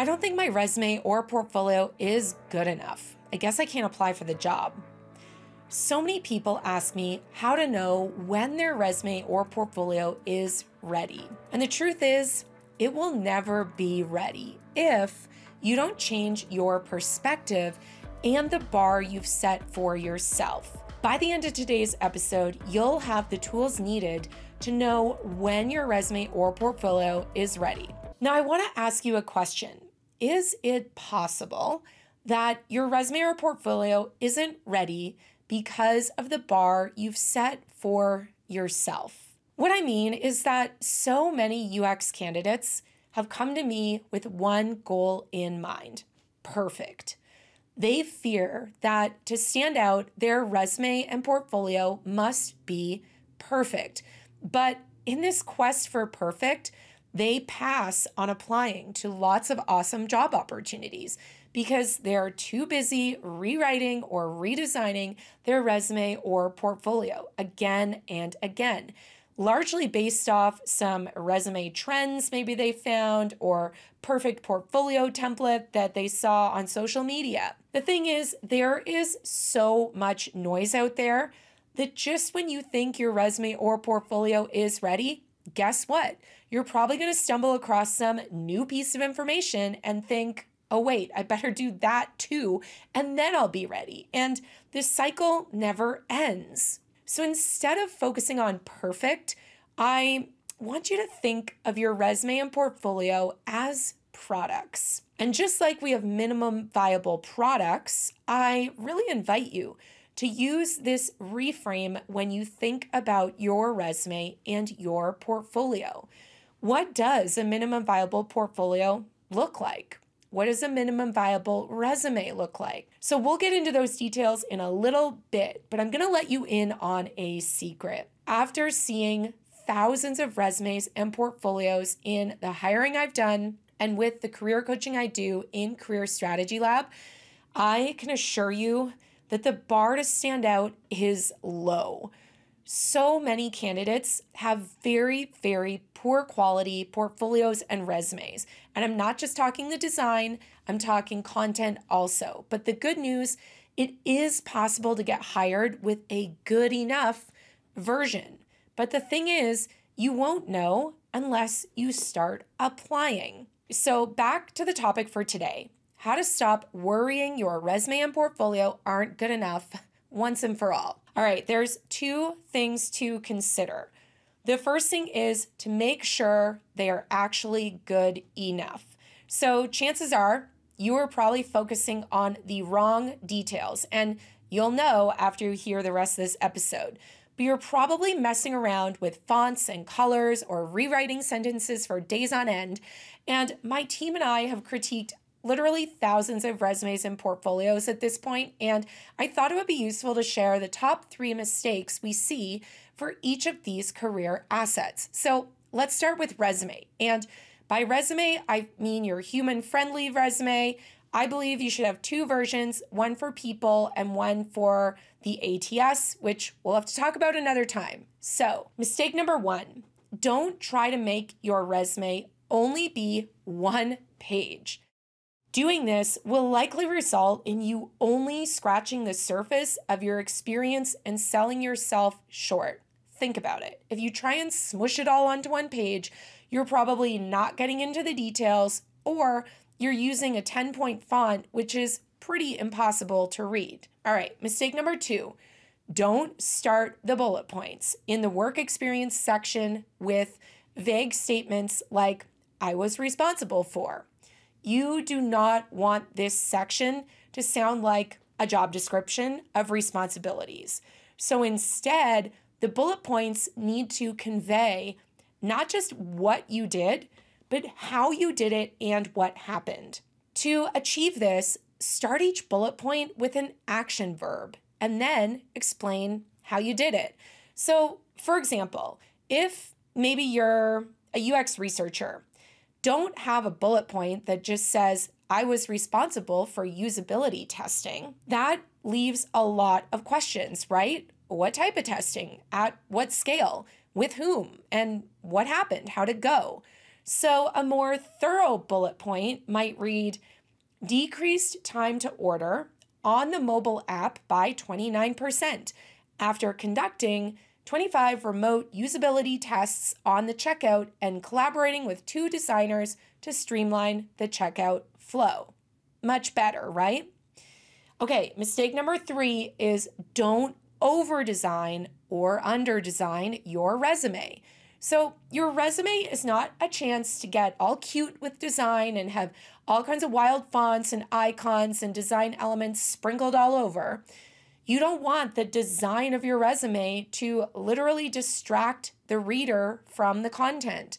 I don't think my resume or portfolio is good enough. I guess I can't apply for the job. So many people ask me how to know when their resume or portfolio is ready. And the truth is, it will never be ready if you don't change your perspective and the bar you've set for yourself. By the end of today's episode, you'll have the tools needed to know when your resume or portfolio is ready. Now, I want to ask you a question Is it possible that your resume or portfolio isn't ready because of the bar you've set for yourself. What I mean is that so many UX candidates have come to me with one goal in mind perfect. They fear that to stand out, their resume and portfolio must be perfect. But in this quest for perfect, they pass on applying to lots of awesome job opportunities because they're too busy rewriting or redesigning their resume or portfolio again and again, largely based off some resume trends maybe they found or perfect portfolio template that they saw on social media. The thing is, there is so much noise out there that just when you think your resume or portfolio is ready, guess what? You're probably going to stumble across some new piece of information and think, oh, wait, I better do that too, and then I'll be ready. And this cycle never ends. So instead of focusing on perfect, I want you to think of your resume and portfolio as products. And just like we have minimum viable products, I really invite you to use this reframe when you think about your resume and your portfolio. What does a minimum viable portfolio look like? What does a minimum viable resume look like? So we'll get into those details in a little bit, but I'm to let you in on a secret. After seeing thousands of resumes and portfolios in the hiring I've done and with the career coaching I do in Career Strategy Lab, I can assure you that the bar to stand out is low so many candidates have very, very poor quality portfolios and resumes. And I'm not just talking the design, I'm talking content also. But the good news, it is possible to get hired with a good enough version. But the thing is, you won't know unless you start applying. So, back to the topic for today how to stop worrying your resume and portfolio aren't good enough once and for all. All right, there's two things to consider. The first thing is to make sure they are actually good enough. So, chances are you are probably focusing on the wrong details, and you'll know after you hear the rest of this episode. But you're probably messing around with fonts and colors or rewriting sentences for days on end. And my team and I have critiqued literally thousands of resumes and portfolios at this point, and I thought it would be useful to share the top three mistakes we see for each of these career assets. So let's start with resume. And by resume, I mean your human friendly resume. I believe you should have two versions one for people and one for the ATS, which we'll have to talk about another time. So, mistake number one don't try to make your resume only be one page. Doing this will likely result in you only scratching the surface of your experience and selling yourself short. Think about it. If you try and smush it all onto one page, you're probably not getting into the details or you're using a 10 point font, which is pretty impossible to read. All right, mistake number two don't start the bullet points in the work experience section with vague statements like, I was responsible for you do not want this section to sound like a job description of responsibilities. So instead, the bullet points need to convey not just what you did, but how you did it and what happened. To achieve this, start each bullet point with an action verb and then explain how you did it. So, for example, if maybe you're a UX researcher don't have a bullet point that just says, I was responsible for usability testing. That leaves a lot of questions, right? What type of testing? At what scale? With whom? And what happened? How'd it go? So, a more thorough bullet point might read decreased time to order on the mobile app by 29% after conducting 25 remote usability tests on the checkout and collaborating with two designers to streamline the checkout flow. Much better, right? Okay, mistake number three is don't over design or under design your resume. So, your resume is not a chance to get all cute with design and have all kinds of wild fonts and icons and design elements sprinkled all over. You don't want the design of your resume to literally distract the reader from the content.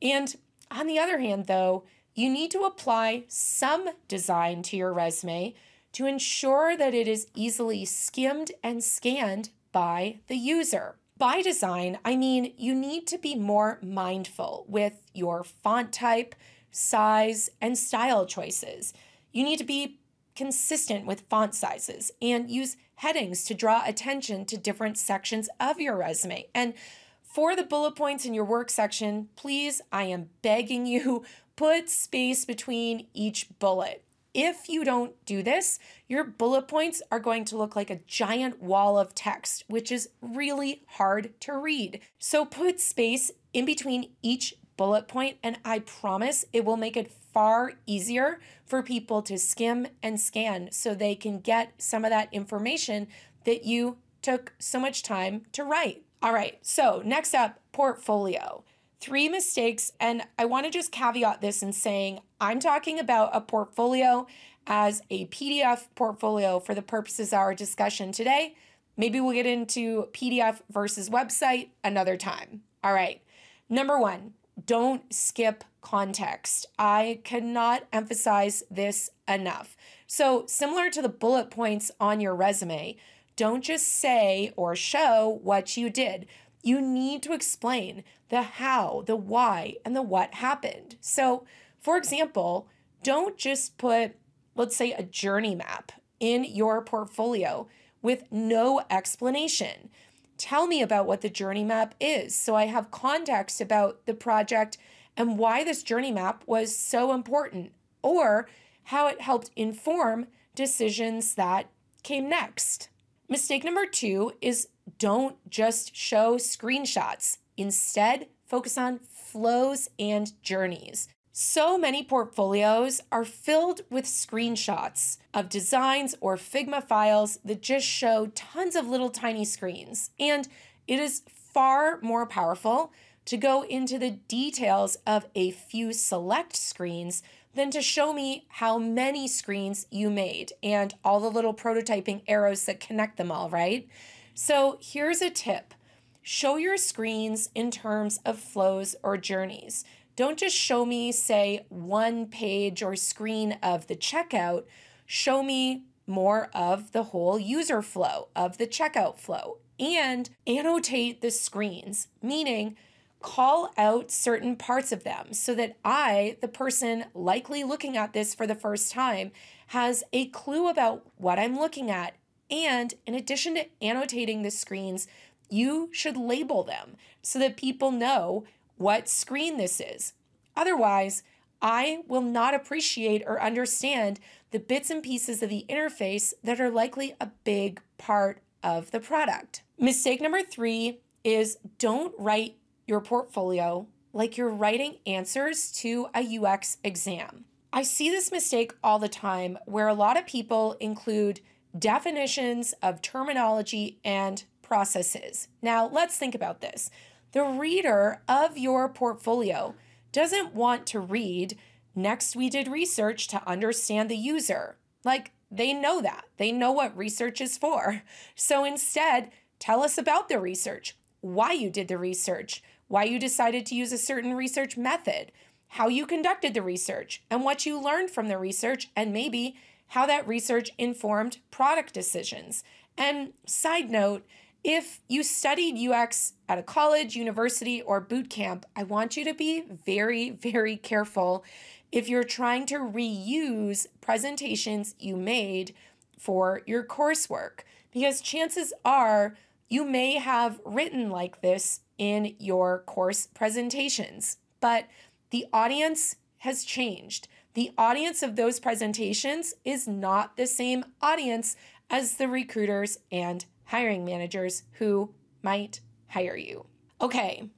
And on the other hand, though, you need to apply some design to your resume to ensure that it is easily skimmed and scanned by the user. By design, I mean you need to be more mindful with your font type, size, and style choices. You need to be consistent with font sizes and use headings to draw attention to different sections of your resume. And for the bullet points in your work section, please, I am begging you, put space between each bullet. If you don't do this, your bullet points are going to look like a giant wall of text, which is really hard to read. So put space in between each bullet point, and I promise it will make it far easier for people to skim and scan so they can get some of that information that you took so much time to write. All right, so next up, portfolio three mistakes. And I want to just caveat this in saying I'm talking about a portfolio as a PDF portfolio for the purposes of our discussion today. Maybe we'll get into PDF versus website another time. All right. Number one, don't skip context. I cannot emphasize this enough. So, similar to the bullet points on your resume, don't just say or show what you did. You need to explain the how, the why, and the what happened. So, for example, don't just put, let's say, a journey map in your portfolio with no explanation. Tell me about what the journey map is so I have context about the project and why this journey map was so important, or how it helped inform decisions that came next. Mistake number two is don't just show screenshots. Instead, focus on flows and journeys. So many portfolios are filled with screenshots of designs or Figma files that just show tons of little tiny screens. And it is far more powerful to go into the details of a few select screens than to show me how many screens you made and all the little prototyping arrows that connect them all, right? So here's a tip show your screens in terms of flows or journeys. Don't just show me, say, one page or screen of the checkout. Show me more of the whole user flow, of the checkout flow, and annotate the screens, meaning call out certain parts of them so that I, the person likely looking at this for the first time, has a clue about what I'm looking at and in addition to annotating the screens, you should label them so that people know what screen this is. Otherwise, I will not appreciate or understand the bits and pieces of the interface that are likely a big part of the product. Mistake number three is don't write your portfolio like you're writing answers to a UX exam. I see this mistake all the time where a lot of people include definitions of terminology and processes. Now, let's think about this. The reader of your portfolio doesn't want to read, Next, we did research to understand the user. Like, they know that. They know what research is for. So instead, tell us about the research, why you did the research, why you decided to use a certain research method, how you conducted the research, and what you learned from the research, and maybe how that research informed product decisions. And side note, if you studied UX at a college, university, or boot camp, I want you to be very, very careful if you're trying to reuse presentations you made for your coursework, because chances are you may have written like this in your course presentations. But the audience has changed. The audience of those presentations is not the same audience as the recruiters and hiring managers who might hire you. Okay,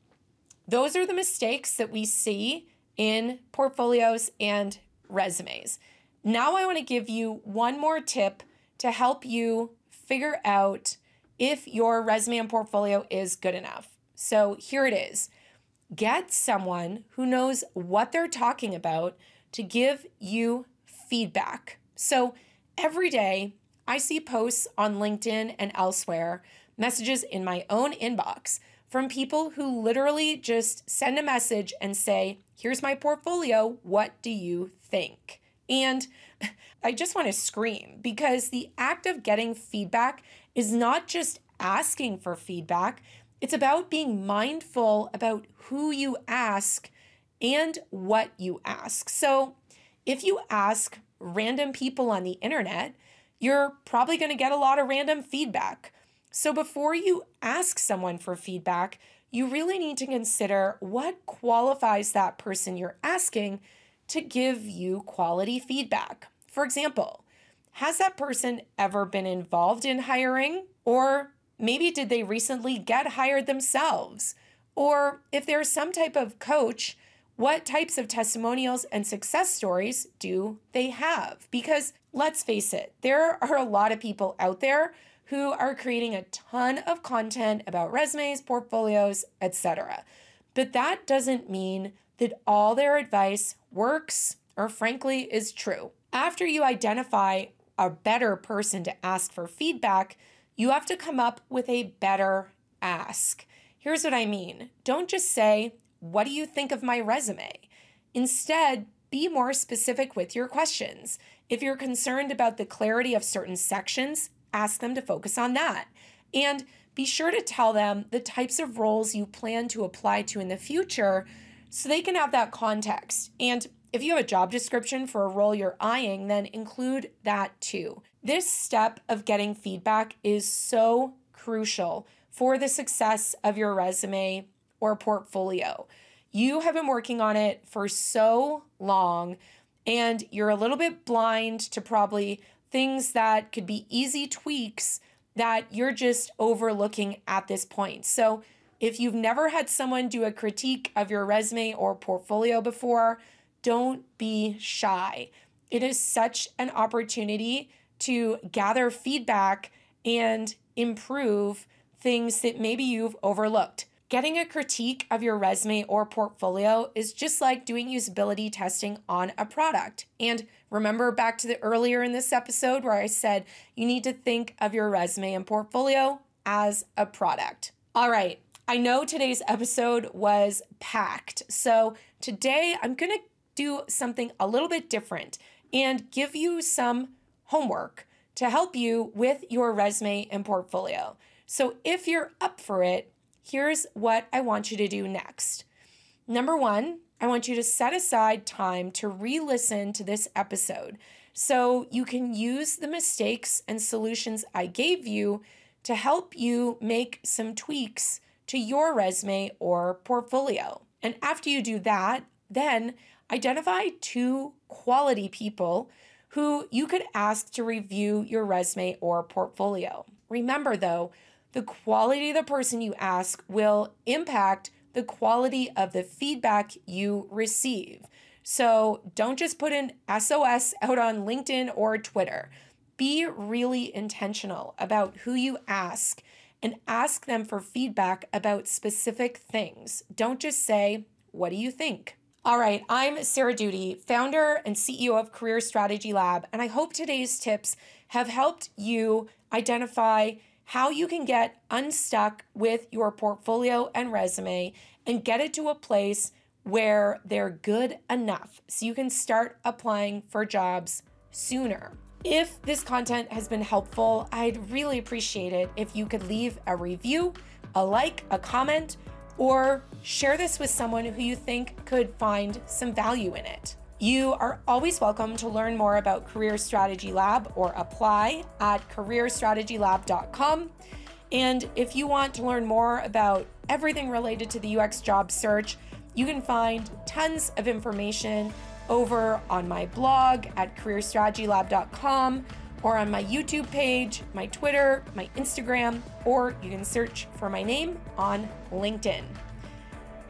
those are the mistakes that we see in portfolios and resumes. Now, I want to give you one more tip to help you figure out if your resume and portfolio is good enough. So, here it is get someone who knows what they're talking about to give you feedback. So, every day I see posts on LinkedIn and elsewhere, messages in my own inbox from people who literally just send a message and say, Here's my portfolio. What do you think? And I just want to scream because the act of getting feedback is not just asking for feedback, it's about being mindful about who you ask and what you ask. So if you ask random people on the internet, you're probably going to get a lot of random feedback. So before you ask someone for feedback, you really need to consider what qualifies that person you're asking to give you quality feedback. For example, has that person ever been involved in hiring? Or maybe did they recently get hired themselves? Or if they're some type of coach, what types of testimonials and success stories do they have? Because let's face it, there are a lot of people out there who are creating a ton of content about resumes, portfolios, etc. But that doesn't mean that all their advice works or frankly is true. After you identify a better person to ask for feedback, you have to come up with a better ask. Here's what I mean don't just say, What do you think of my resume? Instead, be more specific with your questions. If you're concerned about the clarity of certain sections, ask them to focus on that. And be sure to tell them the types of roles you plan to apply to in the future so they can have that context. And if you have a job description for a role you're eyeing, then include that too. This step of getting feedback is so crucial for the success of your resume or portfolio. You have been working on it for so long, and you're a little bit blind to probably things that could be easy tweaks that you're just overlooking at this point. So, if you've never had someone do a critique of your resume or portfolio before, don't be shy. It is such an opportunity to gather feedback and improve things that maybe you've overlooked. Getting a critique of your resume or portfolio is just like doing usability testing on a product. And remember back to the earlier in this episode where I said you need to think of your resume and portfolio as a product. All right, I know today's episode was packed. So today I'm going to do something a little bit different and give you some homework to help you with your resume and portfolio. So if you're up for it, here's what I want you to do next. Number one, I want you to set aside time to re listen to this episode so you can use the mistakes and solutions I gave you to help you make some tweaks to your resume or portfolio. And after you do that, then identify two quality people who you could ask to review your resume or portfolio. Remember, though, the quality of the person you ask will impact the quality of the feedback you receive. So don't just put an SOS out on LinkedIn or Twitter. Be really intentional about who you ask and ask them for feedback about specific things. Don't just say, What do you think? All right, I'm Sarah Doody, founder and CEO of Career Strategy Lab, and I hope today's tips have helped you identify how you can get unstuck with your portfolio and resume and get it to a place where they're good enough so you can start applying for jobs sooner. If this content has been helpful, I'd really appreciate it if you could leave a review, a like, a comment, or share this with someone who you think could find some value in it. You are always welcome to learn more about Career Strategy Lab or apply at careerstrategylab.com. And if you want to learn more about everything related to the UX job search, You can find tons of information over on my blog at careerstrategylab.com or on my YouTube page, my Twitter, my Instagram, or you can search for my name on LinkedIn.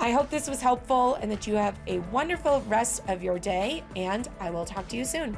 I hope this was helpful and that you have a wonderful rest of your day, and I will talk to you soon.